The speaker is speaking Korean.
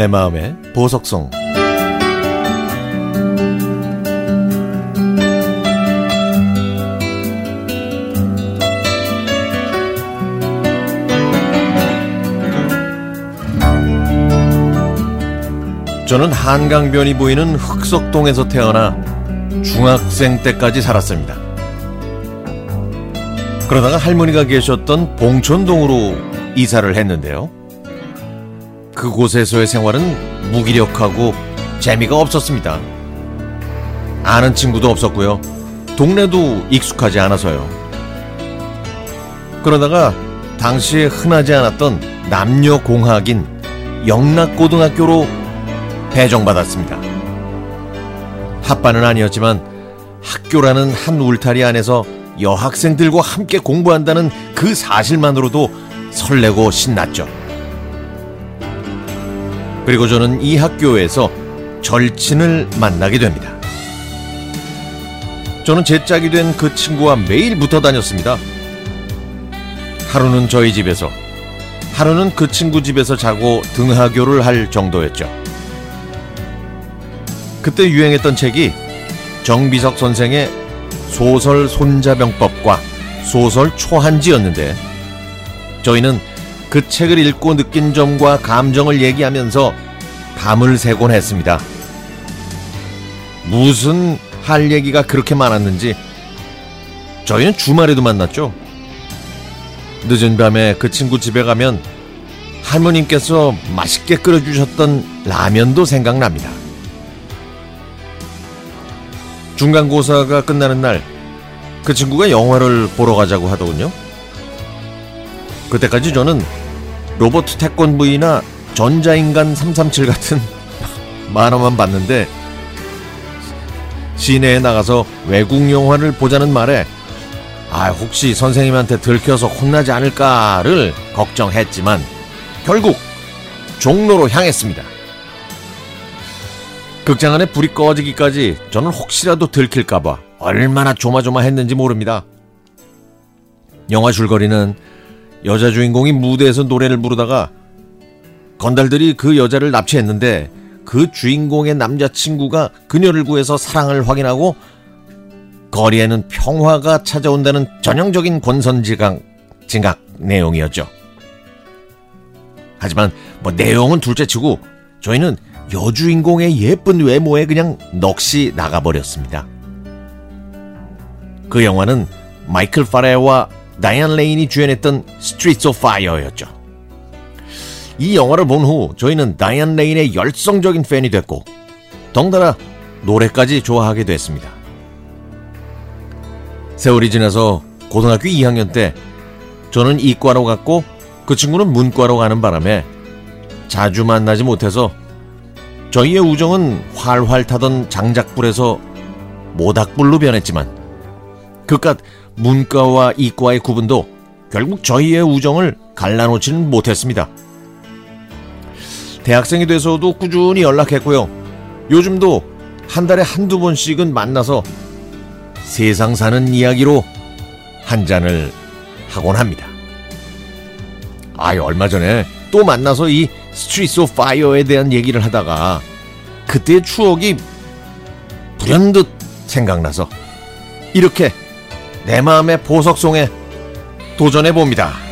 내 마음의 보석성 저는 한강변이 보이는 흑석동에서 태어나 중학생 때까지 살았습니다. 그러다가 할머니가 계셨던 봉천동으로 이사를 했는데요. 그곳에서의 생활은 무기력하고 재미가 없었습니다. 아는 친구도 없었고요. 동네도 익숙하지 않아서요. 그러다가 당시에 흔하지 않았던 남녀 공학인 영락고등학교로 배정받았습니다. 합반은 아니었지만 학교라는 한 울타리 안에서 여학생들과 함께 공부한다는 그 사실만으로도 설레고 신났죠. 그리고 저는 이 학교에서 절친을 만나게 됩니다. 저는 제 짝이 된 그 친구와 매일 붙어 다녔습니다. 하루는 저희 집에서, 하루는 그 친구 집에서 자고 등하교를 할 정도였죠. 그때 유행했던 책이 정비석 선생의 소설 손자병법과 소설 초한지였는데 저희는 그 책을 읽고 느낀 점과 감정을 얘기하면서 밤을 새곤 했습니다. 무슨 할 얘기가 그렇게 많았는지 저희는 주말에도 만났죠. 늦은 밤에 그 친구 집에 가면 할머님께서 맛있게 끓여주셨던 라면도 생각납니다. 중간고사가 끝나는 날 그 친구가 영화를 보러 가자고 하더군요. 그때까지 저는 로버트 태권브이나 전자인간 337 같은 만화만 봤는데 시내에 나가서 외국 영화를 보자는 말에 아 혹시 선생님한테 들켜서 혼나지 않을까를 걱정했지만 결국 종로로 향했습니다. 극장 안에 불이 꺼지기까지 저는 혹시라도 들킬까봐 얼마나 조마조마했는지 모릅니다. 영화 줄거리는 여자 주인공이 무대에서 노래를 부르다가 건달들이 그 여자를 납치했는데 그 주인공의 남자친구가 그녀를 구해서 사랑을 확인하고 거리에는 평화가 찾아온다는 전형적인 권선징악 진각 내용이었죠. 하지만 뭐 내용은 둘째치고 저희는 여주인공의 예쁜 외모에 그냥 넋이 나가버렸습니다. 그 영화는 마이클 파레와 다이안 레인이 주연했던 Street of Fire였죠. 이 영화를 본 후 저희는 다이안 레인의 열성적인 팬이 됐고 덩달아 노래까지 좋아하게 됐습니다. 세월이 지나서 고등학교 2학년 때 저는 이과로 갔고 그 친구는 문과로 가는 바람에 자주 만나지 못해서 저희의 우정은 활활 타던 장작불에서 모닥불로 변했지만 그깟 문과와 이과의 구분도 결국 저희의 우정을 갈라놓지는 못했습니다. 대학생이 돼서도 꾸준히 연락했고요. 요즘도 한 달에 한두 번씩은 만나서 세상 사는 이야기로 한 잔을 하곤 합니다. 아, 얼마 전에 또 만나서 이 Street of Fire에 대한 얘기를 하다가 그때의 추억이 불현듯 생각나서 이렇게 내 마음의 보석송에 도전해 봅니다.